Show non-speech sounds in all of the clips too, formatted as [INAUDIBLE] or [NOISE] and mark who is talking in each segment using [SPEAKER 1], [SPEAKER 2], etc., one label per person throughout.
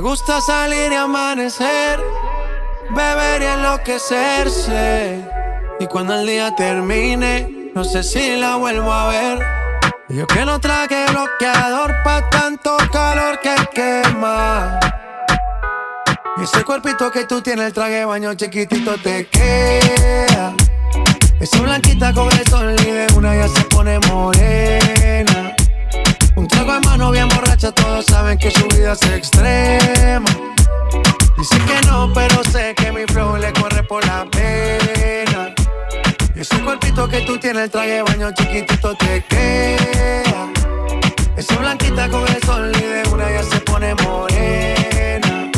[SPEAKER 1] Me gusta salir y amanecer, beber y enloquecerse. Y cuando el día termine, no sé si la vuelvo a ver. Yo que no traje bloqueador pa' tanto calor que quema. Ese cuerpito que tú tienes, el traje baño chiquitito te queda. Esa blanquita con el sol y de una ya se pone morena. Un trago en mano bien borracha, todos saben que su vida es extrema. Dice que no, pero sé que mi flow le corre por la pena. Ese cuerpito que tú tienes, el traje baño chiquitito te queda. Esa blanquita con el sol y de una ya se pone morena.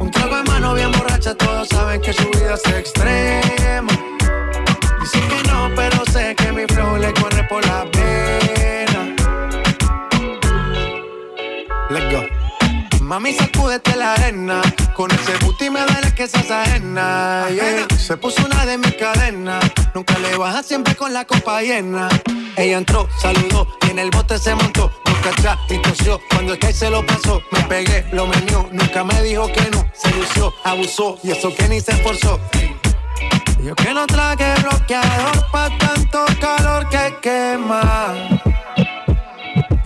[SPEAKER 1] Un trago en mano bien borracha, todos saben que su vida es extrema. Mami, sacúdete la arena. Con ese booty me duele que seas ajena. yeah. Se puso una de mis cadenas. Nunca le baja siempre con la copa llena. Ella entró, saludó y en el bote se montó. Nunca atrás y tosió. Cuando el que se lo pasó, me pegué, lo menió. Nunca me dijo que no. Se lució, abusó y eso que ni se esforzó. Yo que no traje bloqueador pa' tanto calor que quema.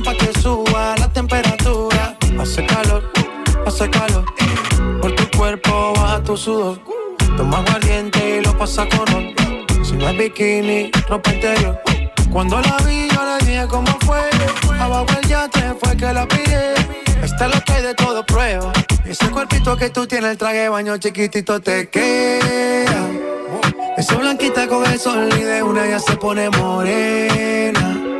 [SPEAKER 1] Maluma pa' que suba la temperatura. Hace calor, hace calor. Por tu cuerpo baja tu sudor. Toma aguardiente y lo pasa con ron. Si no es bikini, ropa interior. Cuando la vi, yo le dije cómo fue. Abajo el yate fue que la pillé. Está lo que hay de todo prueba. Ese cuerpito que tú tienes, el traje baño chiquitito te queda. Esa blanquita con el sol y de una ya se pone morena.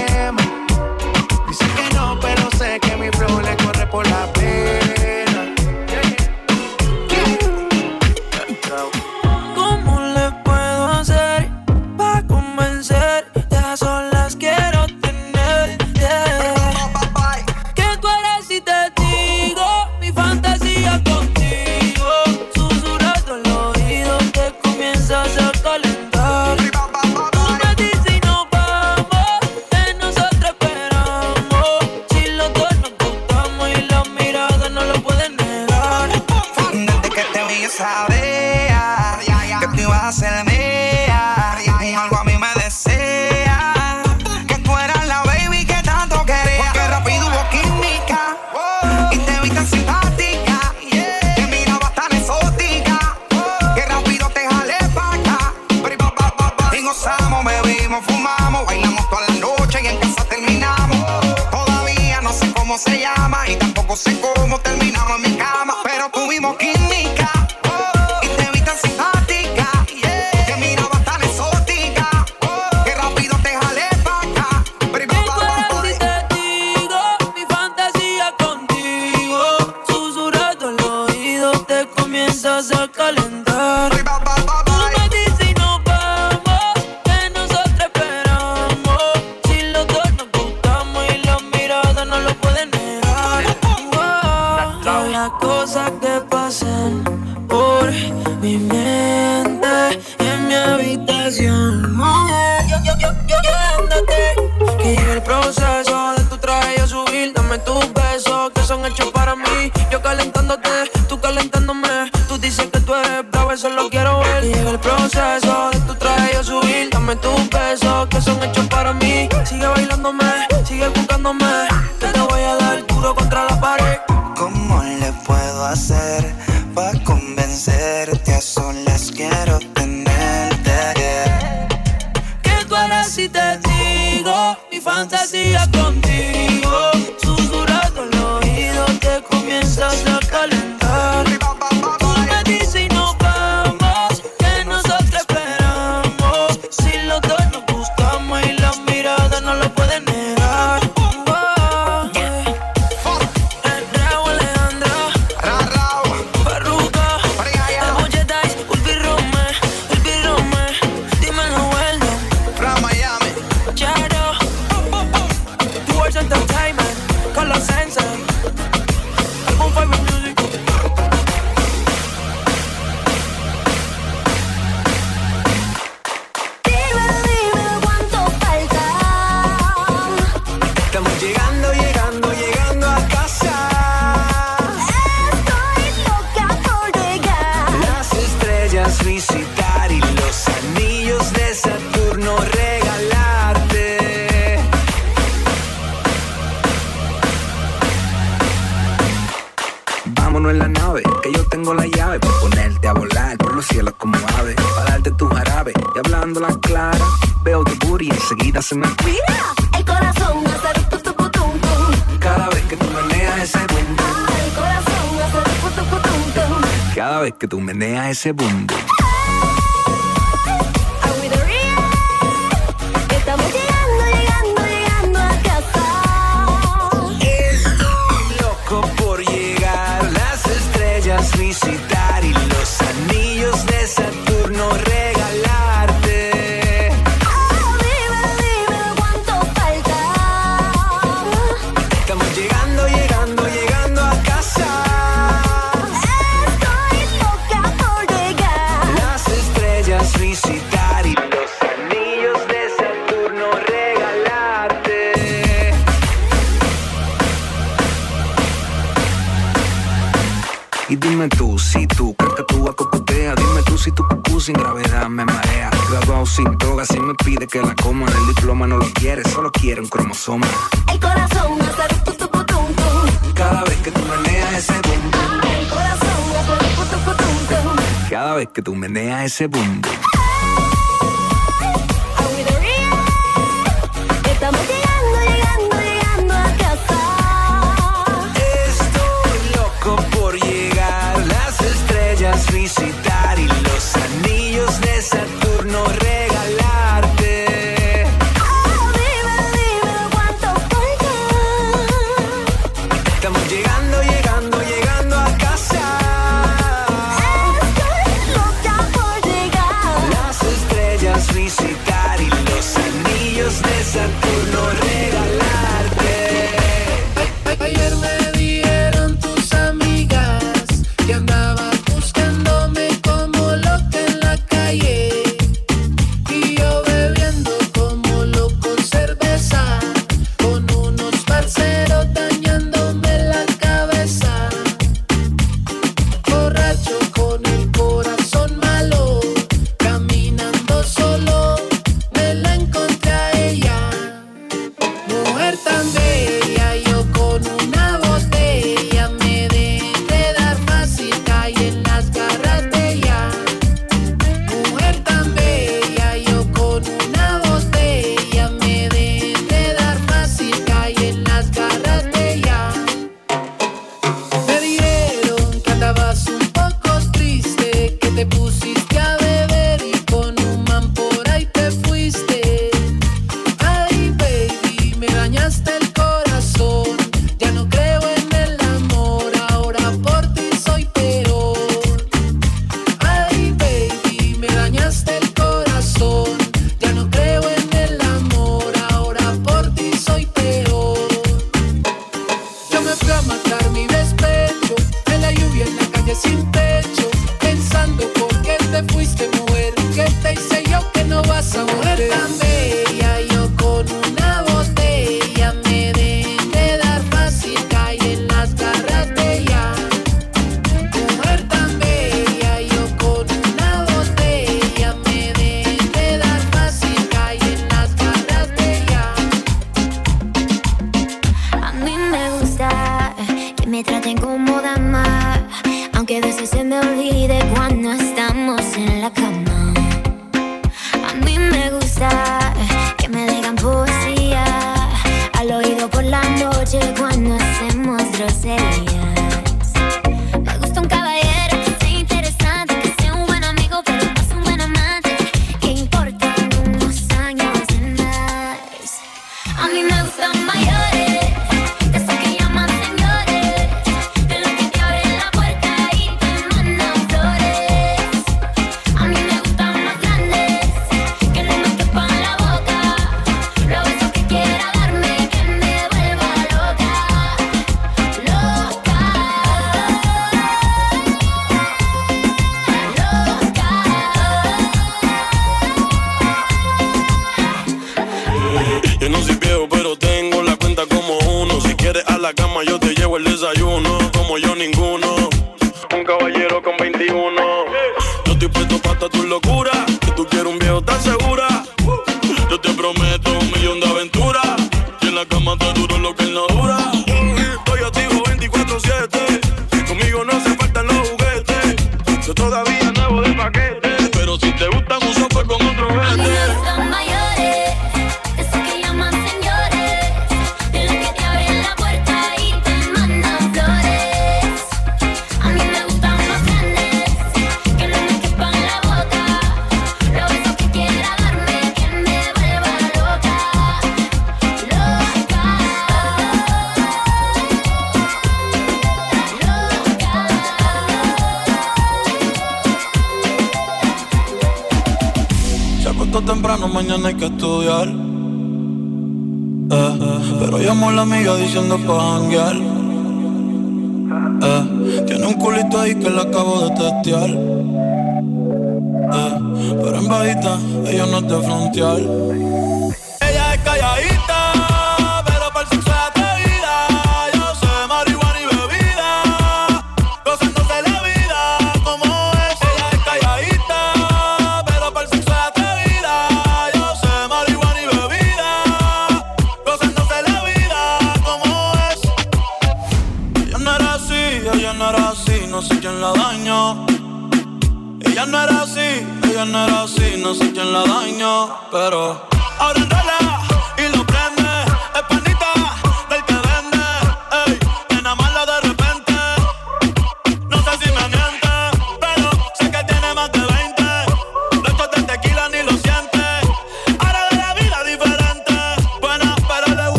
[SPEAKER 2] Se llama y tampoco sé cómo terminamos
[SPEAKER 3] visitar y los anillos de Saturno regalarte. Vámonos en la nave, que yo tengo la llave para ponerte a volar por los cielos como ave, para darte tu jarabe y hablando la clara, veo tu booty y enseguida se me
[SPEAKER 4] mira el corazón hace tu tu tum tum.
[SPEAKER 3] Cada vez que tú meneas ese boom, ah,
[SPEAKER 4] el corazón hace tu tu.
[SPEAKER 3] Cada vez que tú meneas ese boom, boom. É nice.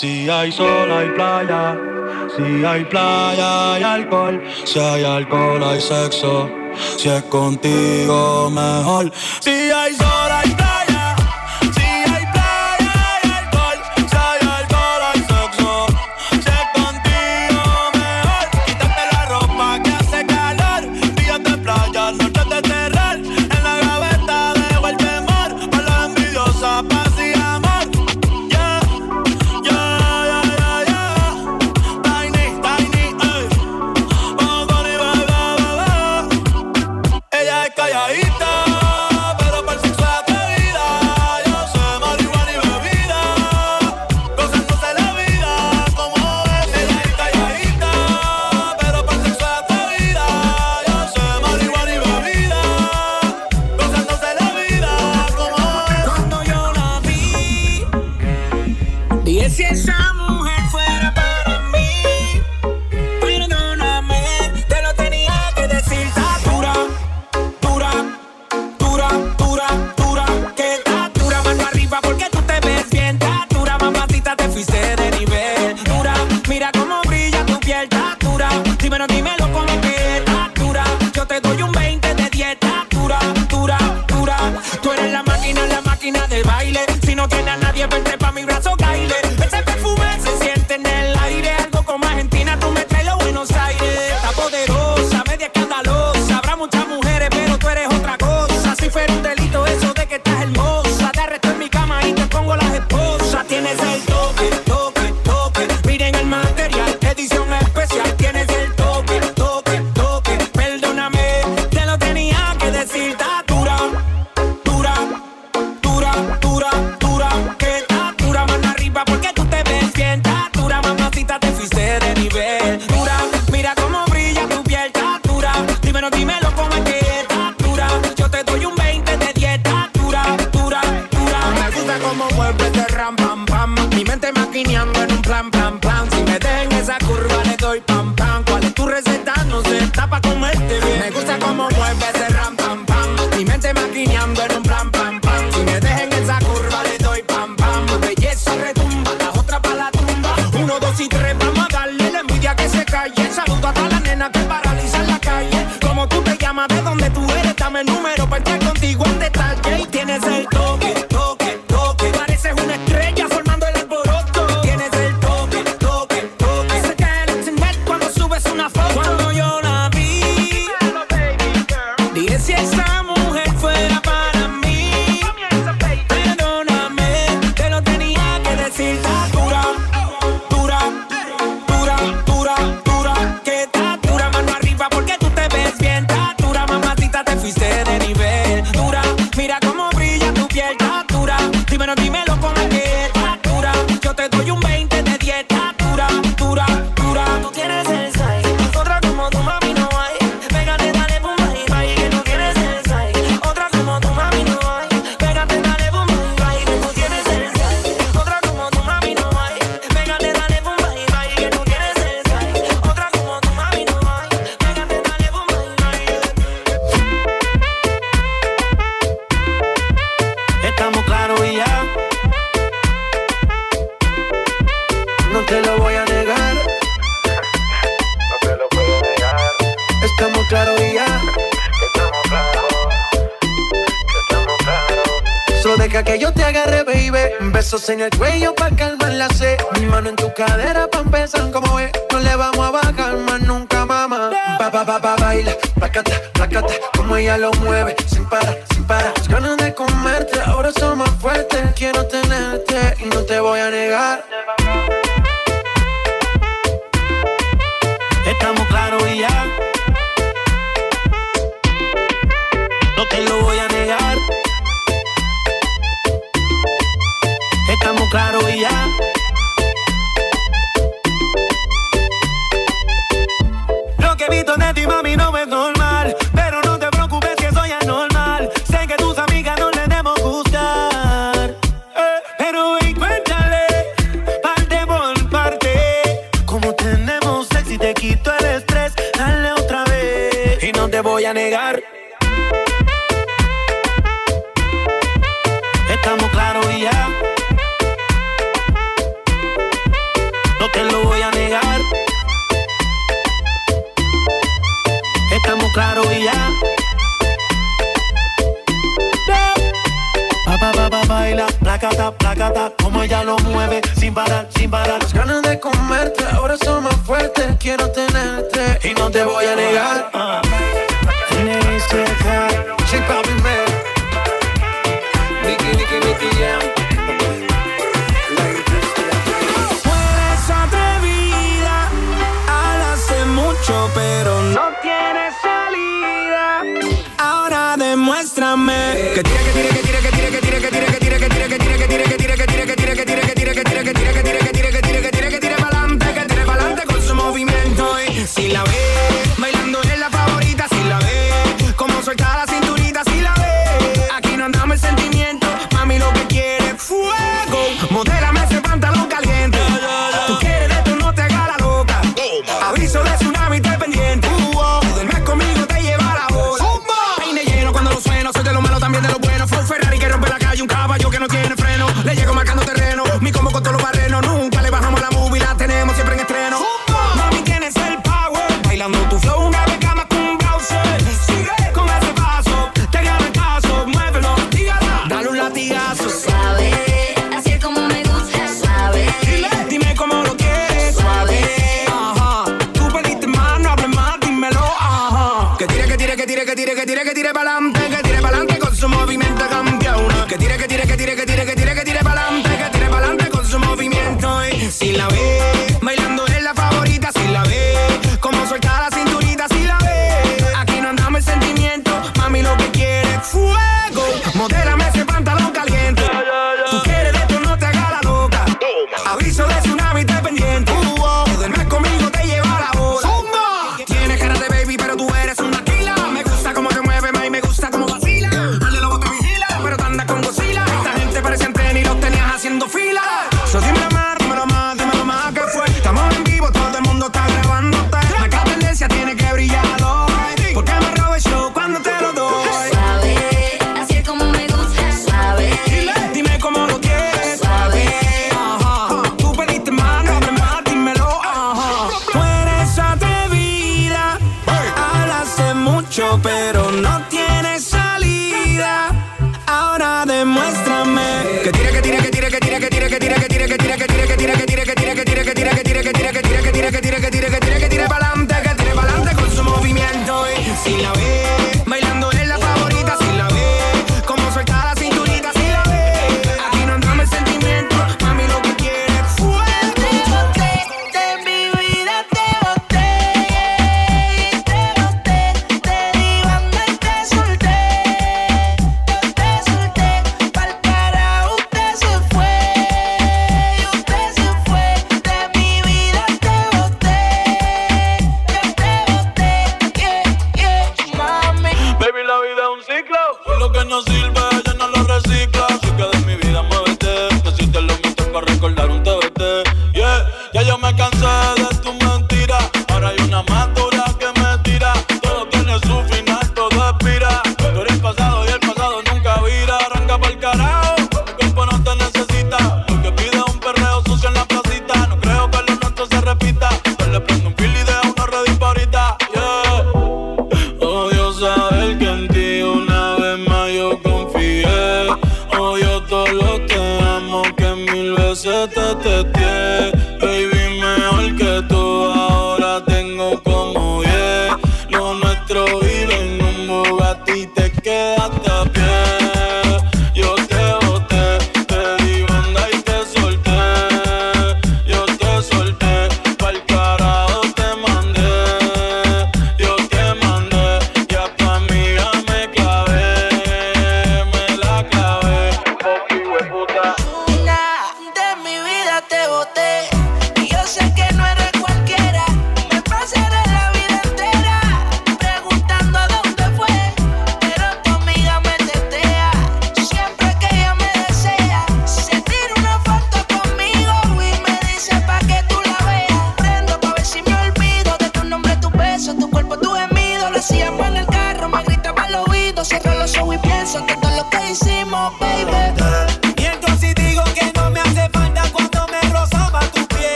[SPEAKER 3] Si
[SPEAKER 5] hay sol, hay playa. Si hay playa, hay alcohol. Si hay alcohol, hay sexo. Si es contigo, mejor.
[SPEAKER 6] Dame el número que
[SPEAKER 7] tire
[SPEAKER 8] para la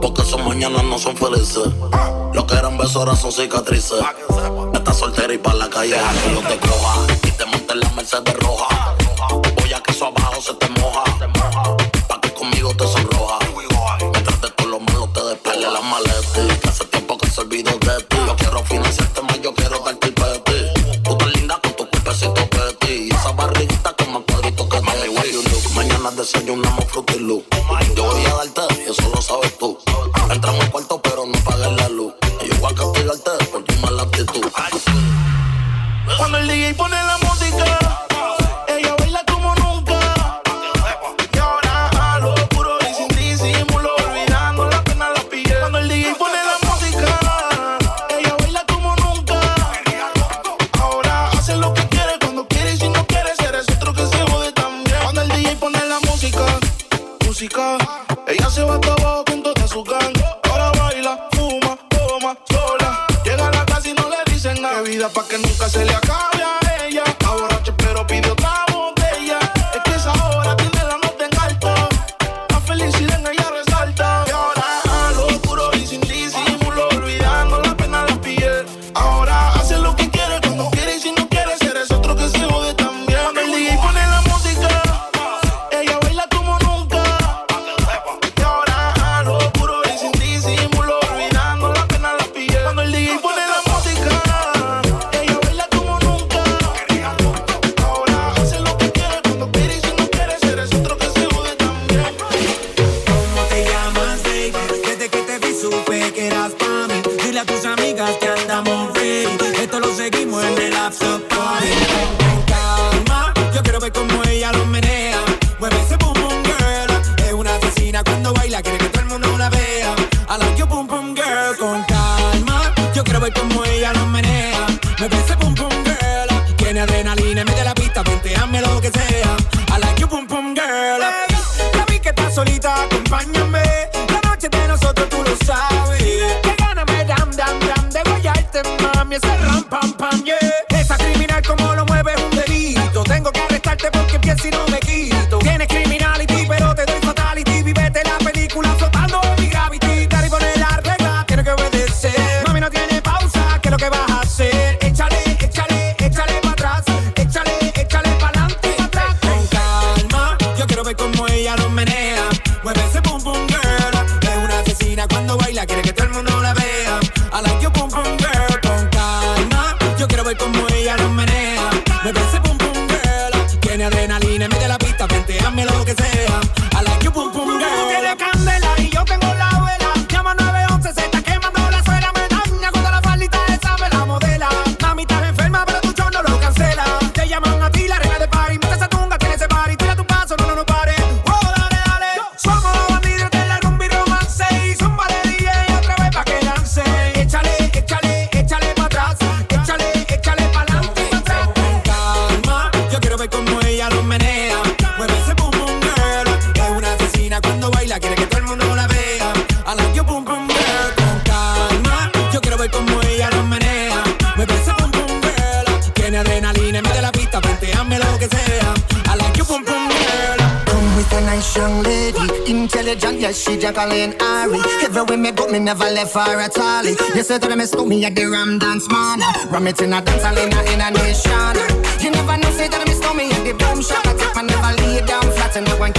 [SPEAKER 9] Porque son mañanas no son felices. Lo que eran besos ahora son cicatrices. Estás soltera y pa' la calle te coja. Y te monte en la Mercedes roja. Voy a que eso abajo se te moja. Pa' que conmigo te sonroja.
[SPEAKER 10] Me
[SPEAKER 6] dice Jacqueline Ari. Everywhere me go, me never left for a tally. You say to them, it's me at the Ram Dance Man. Ram it in a dance, I in a, in a nation. You never
[SPEAKER 8] know, say to them, it's me at the Boom Shop. I take my never lay down flat in a one.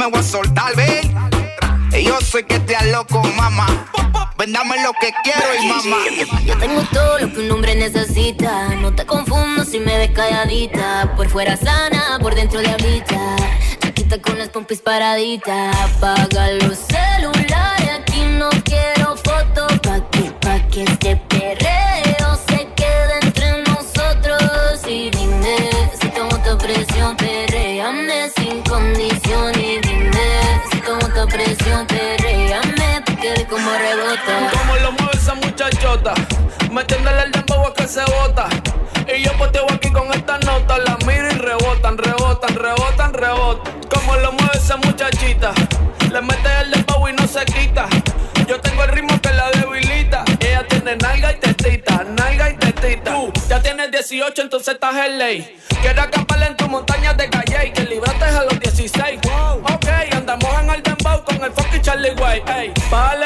[SPEAKER 11] me voy
[SPEAKER 12] a
[SPEAKER 13] soltar, ven. Yo soy que te aloco, mamá. Vendame lo que quiero y mamá.
[SPEAKER 14] Yo tengo todo lo que un hombre necesita. No te confundo si me ves calladita. Por fuera sana, por dentro de habita. Taquita con las pompis paraditas. Apaga los celulares, aquí no quiero fotos. Pa' que, pa' que esté se
[SPEAKER 15] bota. Y yo poteo aquí con estas notas, las miro y rebotan, rebotan, rebotan, rebotan. Como lo mueve esa muchachita, le mete el dembow y no se quita. Yo tengo el ritmo que la debilita. Ella tiene nalga y tetita, nalga y tetita. Tú ya tienes 18, entonces estás en ley. Quiero acampar en tus montañas de calle y que libraste a los 16. Wow. Oh, con el fucking Charlie Way. Ey,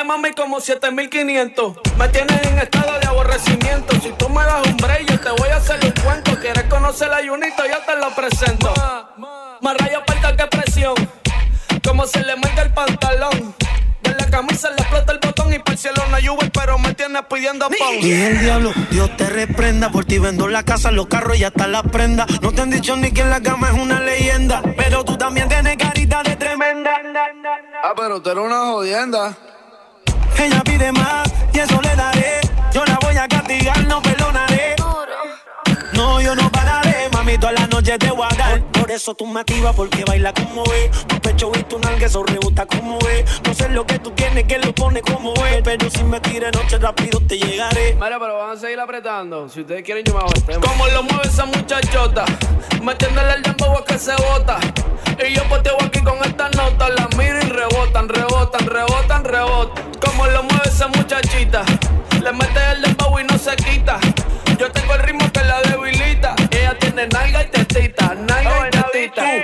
[SPEAKER 15] mami como 7500. Me tienes en estado de aborrecimiento. Si tú me das un break, yo te voy a hacer un cuento. Quieres conocer la Junito, yo te lo presento. Más rayo falta que presión. Como se le mete el pantalón. De la camisa le explota el botón y para el cielo no hay Uber, pero me tienes pidiendo pon.
[SPEAKER 1] Y el diablo, Dios te reprenda. Por ti vendo la casa, los carros y hasta la prenda. No te han dicho ni que en la cama es una leyenda. Pero tú también tienes carita de tremenda.
[SPEAKER 16] Ah, pero tú eres una jodienda.
[SPEAKER 1] Ella pide más y eso le daré. Yo la voy a castigar, no perdonaré. No, yo no pararé, mami, toda la noche te voy a dar. Por eso tú me activas, porque baila como es. Tu pecho y tu nalga, eso rebota como es. No sé lo que tú tienes, que lo pone como es. Pero si me tires noche rápido te llegaré.
[SPEAKER 15] Mira, pero van a seguir apretando. Si ustedes quieren, yo me hago el tema. Como lo mueve esa muchachota, metiéndole el dembow a que se bota. Y yo poteo aquí con esta nota, la miro y rebotan, rebotan, rebotan, rebotan. Como lo mueve esa muchachita, le mete el dembow y no se quita. Yo tengo el ritmo tiene nalga y tetita, nalga y tetita. [LAUGHS]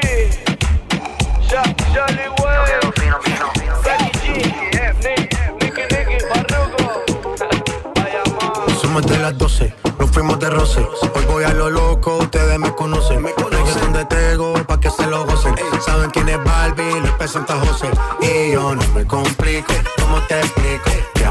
[SPEAKER 1] Somos de las 12, nos fuimos de roce. Hoy voy a lo loco, ustedes me conocen. Me conocen de Tego, pa' que se lo gocen. Saben quién es Barbie, les presenta José. Y yo no me complico, ¿cómo te explico?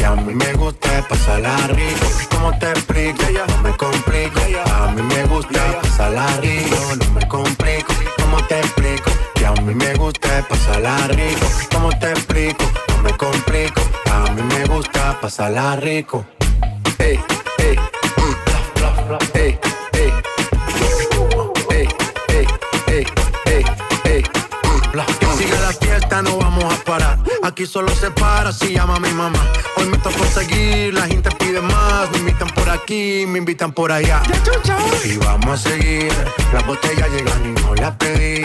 [SPEAKER 1] Que a mí me gusta pasarla rico. ¿Cómo te explico? No me complico. A mí me gusta pasarla rico. No me complico. ¿Cómo te explico? Que a mí me gusta pasarla rico. ¿Cómo te explico? No me complico. A mí me gusta pasarla rico. Ey, ey, mm, ey, ey. Ey, ey, ey, ey, ey, mm. Siga la fiesta, no vamos. Aquí solo se para si llama mi mamá. Hoy me tocó seguir, la gente pide más. Me invitan por aquí, me invitan por allá. Y vamos a seguir. Las botellas llegan y no las pedí.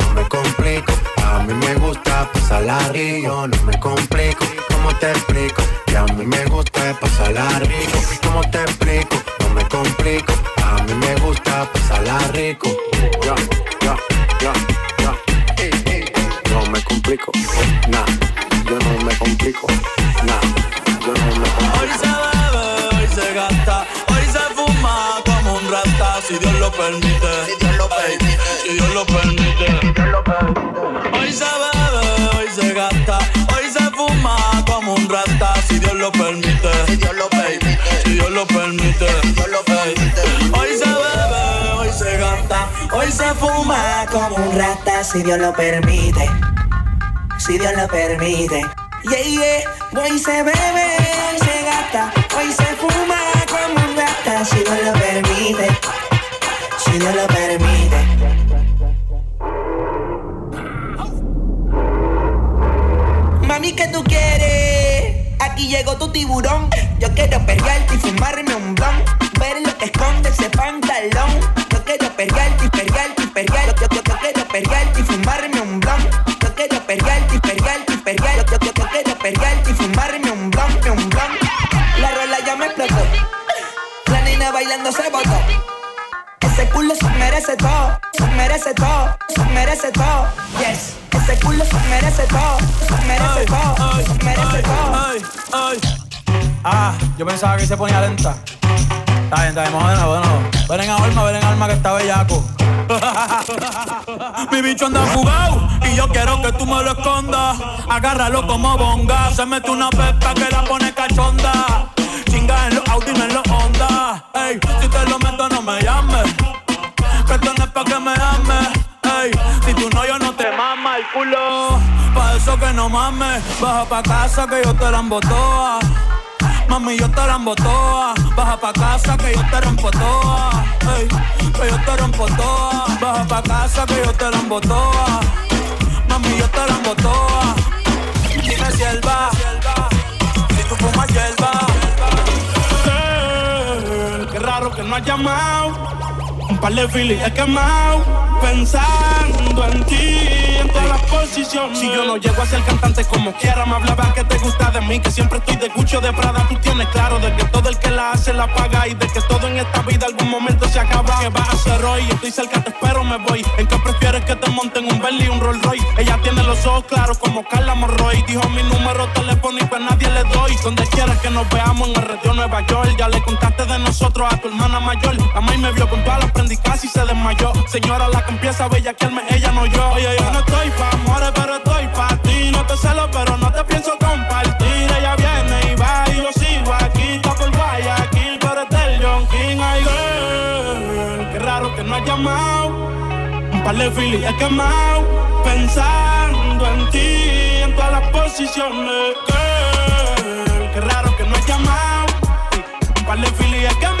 [SPEAKER 1] Me complico. A mí me gusta pasarla rico. No me complico. ¿Cómo te explico? Que a mí me gusta pasarla rico. ¿Cómo te explico? No me complico. A mí me gusta pasarla rico. Ya, ya, ya, ya. No me complico. Nah, yo no me complico. Nah, yo no me complico.
[SPEAKER 5] Hoy se bebe, hoy se gasta, si Dios lo permite. Si Dios lo permite. Si Dios lo permite. Hoy se bebe, hoy se gasta, hoy se fuma como un rata, si Dios lo permite. Si Dios lo permite. Si Dios lo permite. Hoy se bebe, hoy se gasta, hoy se fuma
[SPEAKER 17] como un rata si Dios lo permite. Si Dios lo permite. Yeah, yeah. Hoy se bebe, hoy se gasta, hoy se fuma como si Dios lo permite. Si Dios lo permite. Mami, ¿qué tú quieres? Aquí llegó tu tiburón. Yo quiero perrearte y fumarme un blon. Ver lo que esconde ese pantalón. Yo quiero perrearte y perrearte y perrearte. Yo, yo, yo quiero perrearte y fumarme un blon. Yo quiero perrearte y perrearte y perrearte. Yo, yo, yo quiero perrearte y fumarme bailando se botó. Ese culo se merece todo, se merece todo, se merece todo. Yes, ese culo se merece todo, se merece todo, se merece todo.
[SPEAKER 15] Ah, yo pensaba que se ponía lenta. Está bien, está bien, vamos de nuevo, de nuevo. Ven en alma, ven en alma que está bellaco. Mi bicho anda jugado y yo quiero que tú me lo escondas. Agárralo como bonga. Se mete una pepa que la pone cachonda.
[SPEAKER 5] Chinga en los Audi, no en los Honda. Ey, si te lo meto, no me llames. Que esto no es pa' que me ames. Ey, si tú no, yo no te mama el culo. Pa' eso que no mames. Baja pa' casa que yo te la embotoa. Mami, yo te la toa. Baja pa' casa que yo te rompo toa. Ey, que yo te rompo toa. Baja pa' casa que yo te la toa. Mami, yo te la toa. Dime si él va. Si tú fumas hierba.
[SPEAKER 9] No has llamado. Par de filis he quemado. Pensando en ti, en todas las posiciones. Si yo no llego a ser cantante como quiera, me hablaba que te gusta de mí, que siempre estoy de Gucci de Prada. Tú tienes claro de que todo el que la hace la paga y de que todo en esta vida algún momento se acaba. ¿Qué vas a hacer hoy? Estoy cerca, te espero, me voy. ¿En qué prefieres que te monten un Bentley y un Rolls Royce? Ella tiene los ojos claros como Carla Morroy. Dijo mi número telefónico a nadie le doy. Donde quieras que nos veamos en el retiro Nueva York. Ya le contaste de nosotros a tu hermana mayor. A mí me vio con todas las prendicas y se desmayó. Señora, la que empieza a bellaquearme, ella no yo. Oye, yo no estoy pa' amores, pero estoy pa' ti. No te celo, pero no te pienso compartir. Ella viene y va y yo sigo aquí. Está por Guayaquil, pero este el John King. Ay, girl, qué raro que no has llamado. Un par de filis he quemado. Pensando en ti, en todas las posiciones. Girl, qué raro que no has llamado. Un par de filis he quemado.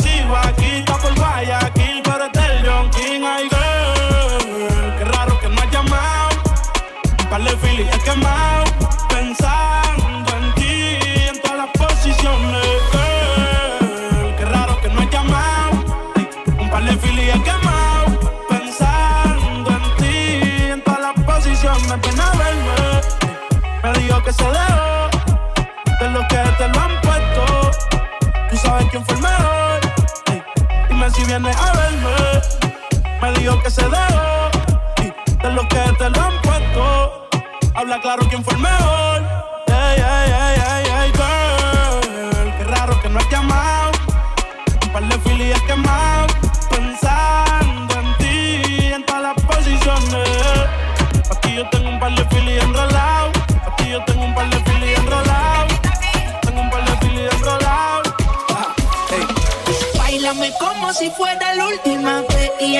[SPEAKER 9] par de filis he quemado. Pensando claro quién fue el mejor.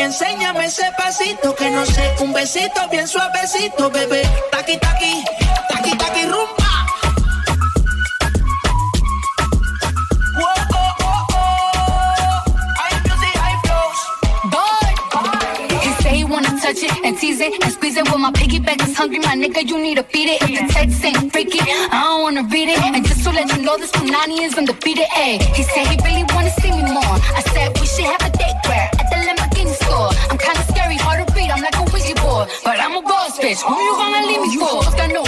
[SPEAKER 18] enséñame ese pasito que no sé, un besito bien suavecito, bebé. Taqui taqui, taqui taqui rumba.
[SPEAKER 19] Touch it and tease it and squeeze it. When my piggyback is hungry, my nigga, you need to feed it. If the text ain't freaky, I don't wanna read it. And just to let you know, this Punani is undefeated. Ayy, he said he really wanna you gonna leave me oh, for? No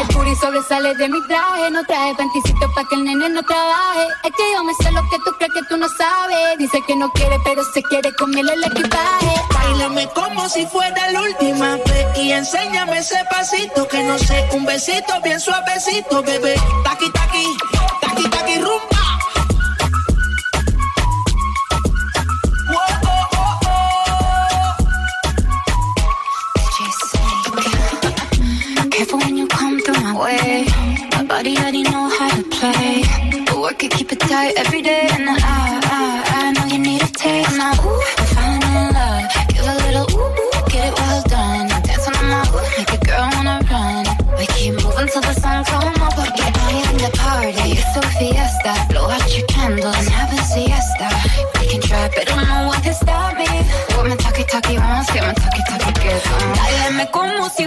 [SPEAKER 19] El booty sobresale de mi traje, no traje panticito pa' que el nene no trabaje. Es que yo me sé lo que tú crees que tú no sabes. Dice que no quiere, pero se quiere comerle el equipaje.
[SPEAKER 20] Bailame como si fuera la última vez y enséñame ese pasito que no sé. Un besito bien suavecito, bebé. Taqui, taqui, taqui, taqui, rumba.
[SPEAKER 19] way. My body already know how to play. But work it, keep it tight every day. And I, I, I know you need a taste. Now, ooh, I'm falling in love. Give a little ooh, ooh get it well done. I'm dancing on my ooh, make a girl wanna run. We keep moving till the sun come up. We get high in the party. It's a fiesta. Blow out your candles and have a siesta. We can try, but don't know what can stop me. What my talkie talkie wants, get my talkie talkie good. Dale,
[SPEAKER 8] me como si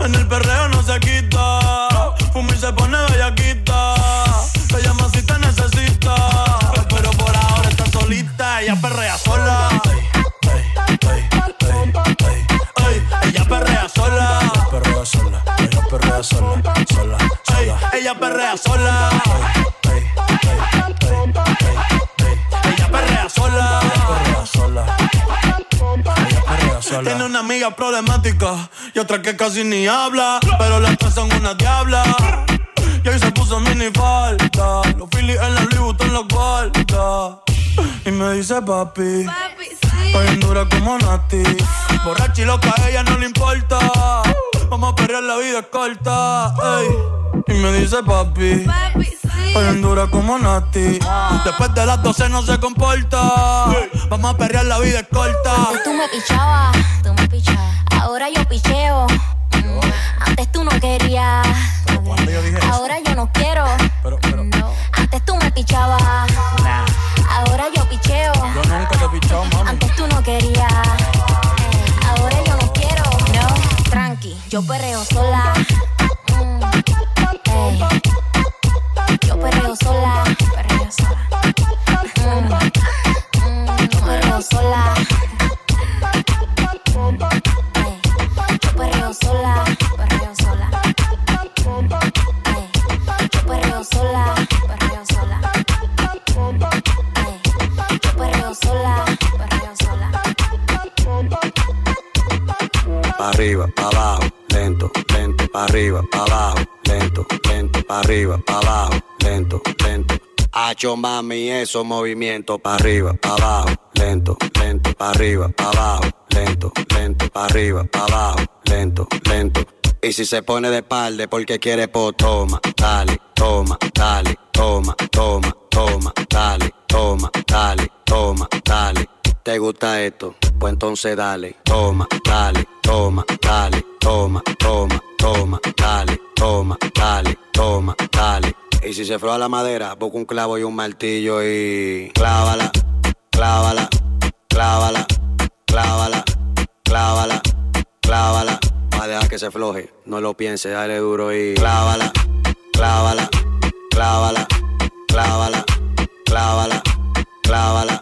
[SPEAKER 5] En el perreo no se quita. Fuma y se pone bellaquita. Se llama si te necesita. Pero por ahora está solita. Ella perrea sola. Ella perrea sola. Perrea sola. Ella perrea sola. Ella perrea sola. Tiene una amiga problemática y otra que casi ni habla. Pero las tres son una diabla. Y hoy se puso mini falta. Los Phillies en la Louis Vuitton los guarda. Y me dice papi. Estoy en dura como Nati. Borracha y loca, a ella no le importa. Vamos a perrear, la vida es corta. ey. Y me dice papi. Estoy en dura como Nati. Después de las 12 no se comporta. Vamos a perrear, la vida es corta.
[SPEAKER 14] Antes tú me pichabas. Ahora yo picheo. Antes tú no querías. Ahora yo no quiero. Antes tú me pichabas. Ahora yo picheo.
[SPEAKER 5] Yo nunca te he pichado, mami.
[SPEAKER 14] Antes tú no querías. Ahora yo no quiero. No, tranqui, yo perreo sola. Mm. Yo perreo sola. Perreo sola. [LAUGHS] Mm, mm, yo perreo sola.
[SPEAKER 21] Hacho mami, esos movimientos pa' arriba, pa' abajo, lento, lento, pa' arriba, pa' abajo, lento, lento, pa' arriba, pa' abajo, lento, lento. Y si se pone de espalda porque quiere, pues toma, dale, toma, dale, toma, toma, toma, dale, toma, dale, toma, dale. ¿Te gusta esto? Pues entonces dale, toma, dale, toma, dale, toma, toma, toma, dale, toma, dale, toma, dale. Y si se froa la madera, busca un clavo y un martillo y clávala, clávala, clávala, clávala, clávala, clávala. Va a dejar que se floje, no lo piense, dale duro y clávala, clávala, clávala, clávala, clávala, clávala.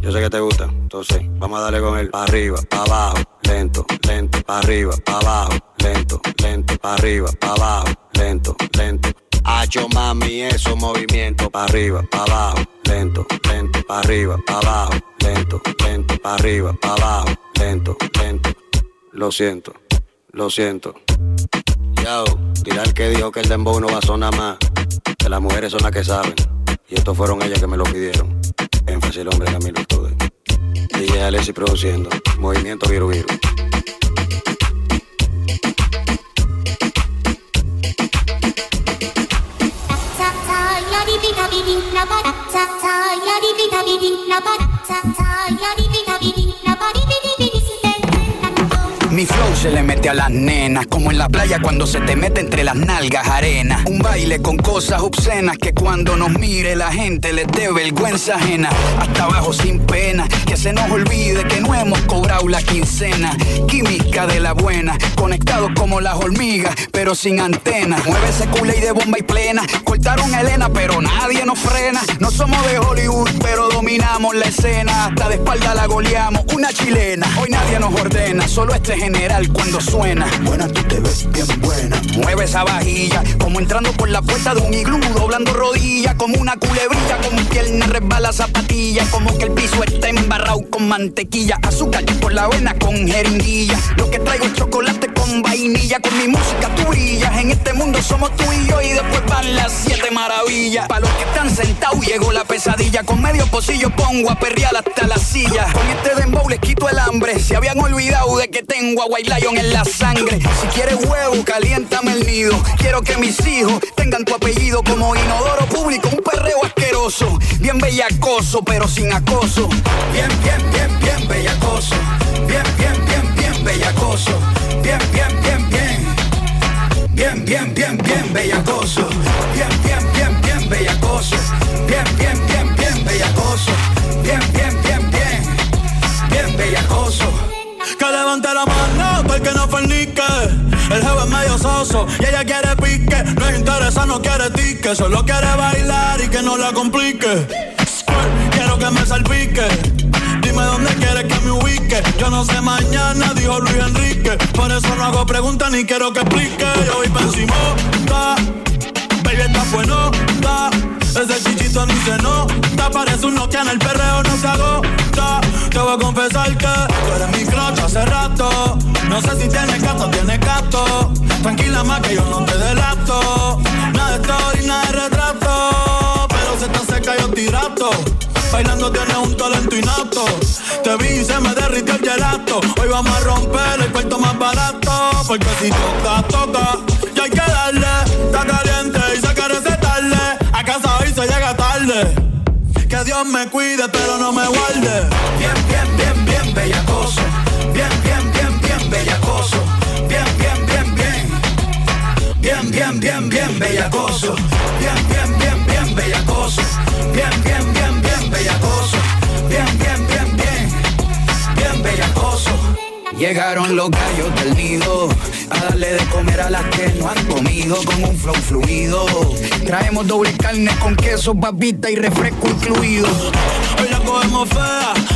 [SPEAKER 21] Yo sé que te gusta, entonces vamos a darle con él. Pa' arriba, pa' abajo, lento, lento, pa' arriba, pa' abajo, lento, lento, pa' arriba, pa' abajo, lento, lento. Hacho mami, esos movimientos pa' arriba, pa' abajo, lento, lento, pa' arriba, pa' abajo, lento, lento, pa' arriba, pa' abajo, lento, lento. Lo siento, lo siento. Yao, tirar que dijo que el dembow no va a sonar más, que las mujeres son las que saben. Y estos fueron ellas que me lo pidieron. Énfasis el hombre Camilo Estude. DJ Alessi produciendo. Movimiento Viru Viru. ビビンラやりぴたヤりビタビビンラバラササヤリビタ
[SPEAKER 22] Mi flow se le mete a las nenas, como en la playa cuando se te mete entre las nalgas arena. Un baile con cosas obscenas que cuando nos mire la gente les dé vergüenza ajena. Hasta abajo sin pena, que se nos olvide que no hemos cobrado la quincena. Química de la buena, conectados como las hormigas, pero sin antena. Mueve ese culé y de bomba y plena. Cortaron a Elena, pero nadie nos frena. No somos de Hollywood, pero dominamos la escena. Hasta de espalda la goleamos, una chilena. Hoy nadie nos ordena, solo este general cuando suena. Buena, tú te ves bien buena. Mueve esa vajilla, como entrando por la puerta de un iglú, doblando rodillas, como una culebrilla, con pierna resbala zapatilla, como que el piso está embarrado con mantequilla, azúcar por la vena con jeringuilla. Lo que traigo es chocolate con vainilla, con mi música tú brillas. En este mundo somos tú y yo y después van las siete maravillas. Para los que están sentados llegó la pesadilla, con medio pocillo pongo a perrear hasta la silla. Con este dembow les quito el hambre, se habían olvidado de que tengo a White Lion en la sangre. Si quieres huevo, caliéntame el nido. Quiero que mis hijos tengan tu apellido como inodoro público, un perreo asqueroso. Bien bellacoso, pero sin acoso. Bien, bien, bien, bien bellacoso. Bien, bien, bien, bien bellacoso. Bien, bien, bien, bien. Bien, bien, bien, bien bellacoso. Bien, bien, bien, bien bellacoso. Bien, bien, bien, bien bellacoso. Bien, bien, bien, bien. Bien bellacoso.
[SPEAKER 5] Que levante la mano para que no fornique. El jefe es medio soso y ella quiere pique. No es interesa, no quiere tique. Solo quiere bailar y que no la complique. Quiero que me salpique. Dime dónde quieres que me ubique. Yo no sé mañana, dijo Luis Enrique. Por eso no hago preguntas ni quiero que explique. Yo voy encima, Baby, está bueno, da. Ese chichito ni se nota. Parece un Nokia en el perreo, no se agota. Te voy a confesar que tú eres mi crush hace rato. No sé si tienes gato, tienes gato. Tranquila más que yo no te delato. Nada de story, nada de retrato. Pero se te seca yo tirato. Bailando tienes un talento innato. Te vi y se me derritió el gelato. Hoy vamos a romper el cuarto más barato. Porque si toca, toca. Y hay que darle. Está caliente y se quiere tarde. A casa hoy se llega tarde. Que Dios me cuide, pero no me guarde.
[SPEAKER 22] Bien, bellacoso. Bien, bien, bien, bien bellacoso. Bien, bien, bien, bien. Bien, bien, bien, bien bellacoso. Bien, bien, bien, bien bellacoso. Bien, bien, bien, bien bellacoso. Bien, bien, bien, bien. Bien bellacoso. Llegaron los gallos del nido a darle de comer a las que no han comido con un flow fluido. Traemos doble carne con queso, babita y refresco incluido.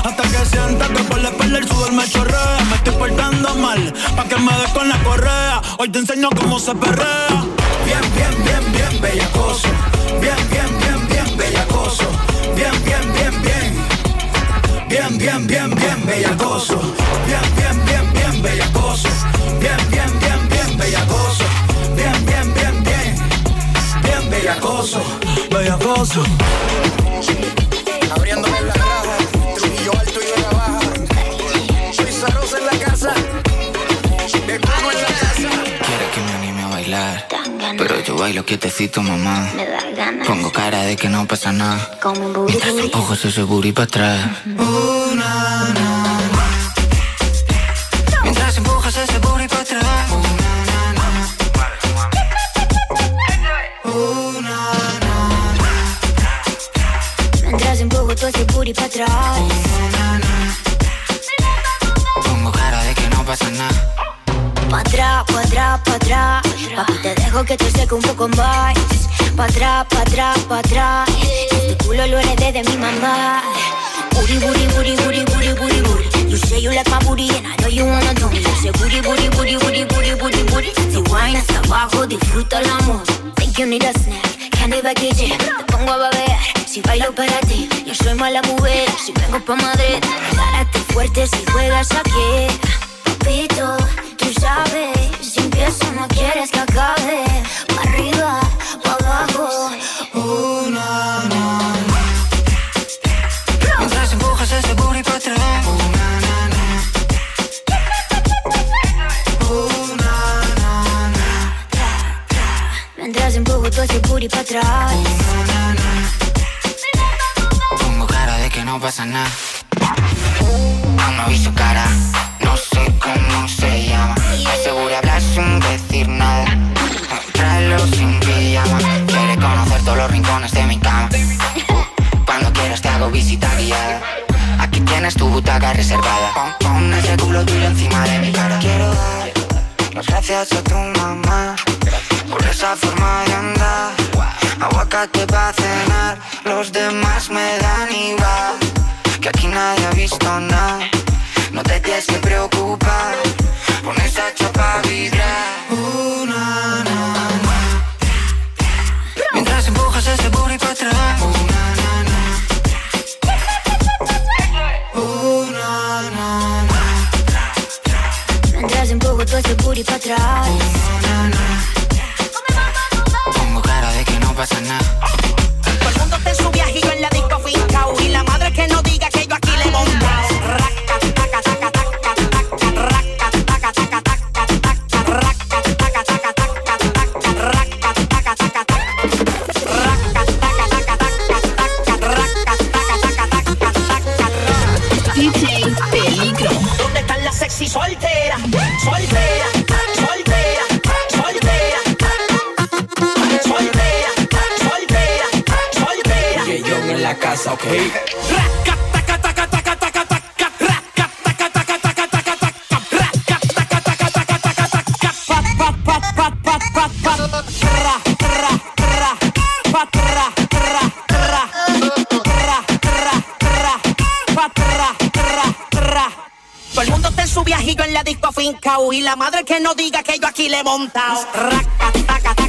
[SPEAKER 5] Hasta que sienta que por la espalda el sudor me chorrea Me estoy portando mal Pa' que me des con la correa Hoy te enseño cómo se perrea
[SPEAKER 22] Bien, bien, bien, bien bellacoso. Bien, bien, bien, bien bellacoso. Bien, bien, bien, bien. Bien, bien, bien, bien bellacoso. Bien, bien, bien, bien bellacoso. Bien, bien, bien, bien bellacoso. Bien, bien, bien, bien. Bien bellacoso.
[SPEAKER 5] Bellacoso
[SPEAKER 22] Abriéndome la raja. Trujillo alto y la baja. Rosa en la casa. De Cuno en la casa.
[SPEAKER 23] Quiere que me anime a bailar. Pero yo bailo quietecito, mamá.
[SPEAKER 14] Me da ganas.
[SPEAKER 23] Pongo cara de que no pasa nada.
[SPEAKER 14] Como un booty
[SPEAKER 23] Mientras empujo ese booty para atrás. Mientras para atrás. Pongo cara de que no pasa nada.
[SPEAKER 14] Pa' atrás, pa' atrás, pa' atrás. Papi, te dejo que te seque un poco más. Pa' atrás, pa' atrás, pa' atrás. Este culo lo heredé de mi mamá. Booty, booty, booty, booty, booty, booty, booty. You say you like my booty and I know you wanna know me. Ese booty, booty, booty, booty, booty, booty, booty. Si wine hasta abajo, disfruta el amor. Think you need a snack, candy baguette. Te pongo a babear, si bailo para ti. Yo soy mala mujer, si vengo pa' Madrid. Párate fuerte si juegas aquí. Papito, tú sabes, si empiezo no quieres que acabe. Pa' arriba, pa' abajo. Una,
[SPEAKER 23] Mientras empujas ese booty para atrás.
[SPEAKER 14] Mientras empujo todo ese booty pa' atrás.
[SPEAKER 23] No pasa nada. Aún no vi su cara, no sé cómo se llama. Asegura hablar sin decir nada. Tráelo sin pijama. Quiere conocer todos los rincones de mi cama. Cuando quieras te hago visita guiada. Aquí tienes tu butaca reservada. Pon, pon ese culo tuyo encima de mi cara. Quiero dar las gracias a tu mamá por esa forma de andar. Aguacate para cenar. Los demás me dan igual, que aquí nadie ha visto nada. No te tienes que preocupar, con esa chapa vibrar. Uh, na, na. Mientras empujas ese booty para atrás. Uh, na, na, na. Uh, na, na, na.
[SPEAKER 14] Mientras empujo todo ese booty para atrás.
[SPEAKER 24] Y la madre que no diga que yo aquí le he montao.
[SPEAKER 25] DJ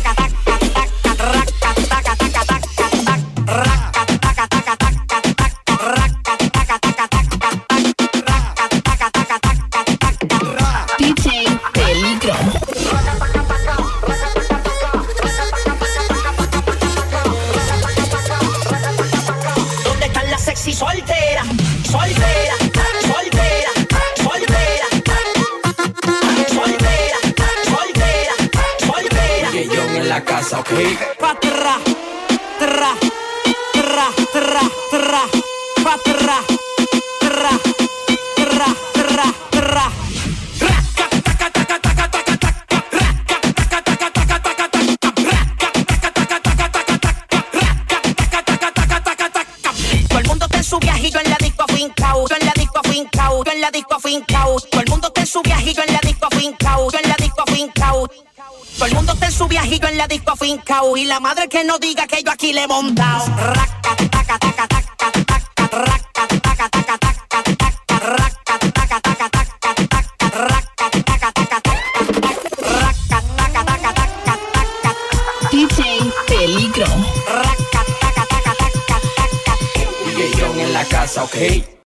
[SPEAKER 26] que
[SPEAKER 24] no diga que yo aquí le he.